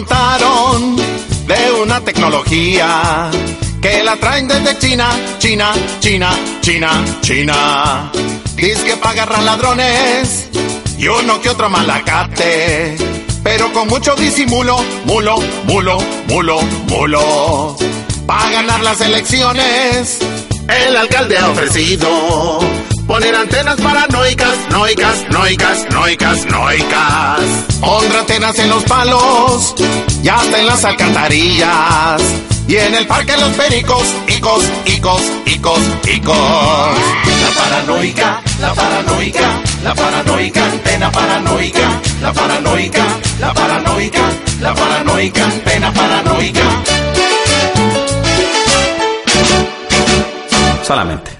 contaron de una tecnología que la traen desde China, China, China, China, China. Dice que para agarrar ladrones y uno que otro malacate, pero con mucho disimulo, mulo, mulo, mulo, mulo. Para ganar las elecciones, el alcalde ha ofrecido poner antenas paranoicas, noicas, noicas, noicas, noicas. Pondrá antenas en los palos y hasta en las alcantarillas. Y en el parque los pericos, icos, icos, icos, icos. La paranoica, la paranoica, la paranoica, antena paranoica, la paranoica, la paranoica, la paranoica, antena paranoica. Solamente.